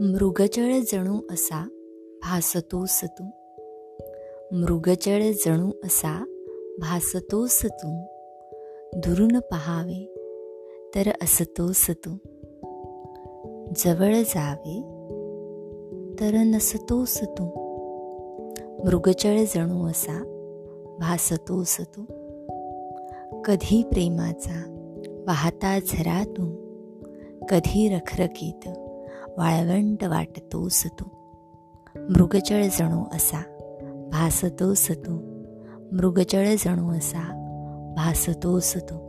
मृगचळ जणू असा भासतोस तू मृगचळ जणू असा भासतोस तू दुरून पहावे तर असतोस तू जवळ जावे तर नसतोस तू मृगचळ जणू असा भासतोस तू कधी प्रेमाचा वाहता झरा तू कधी रखरखीत. वाळवंट वाटतोस तू मृगचळ जणू असा भासतोस तू मृगचळ जणू असा भासतोस तू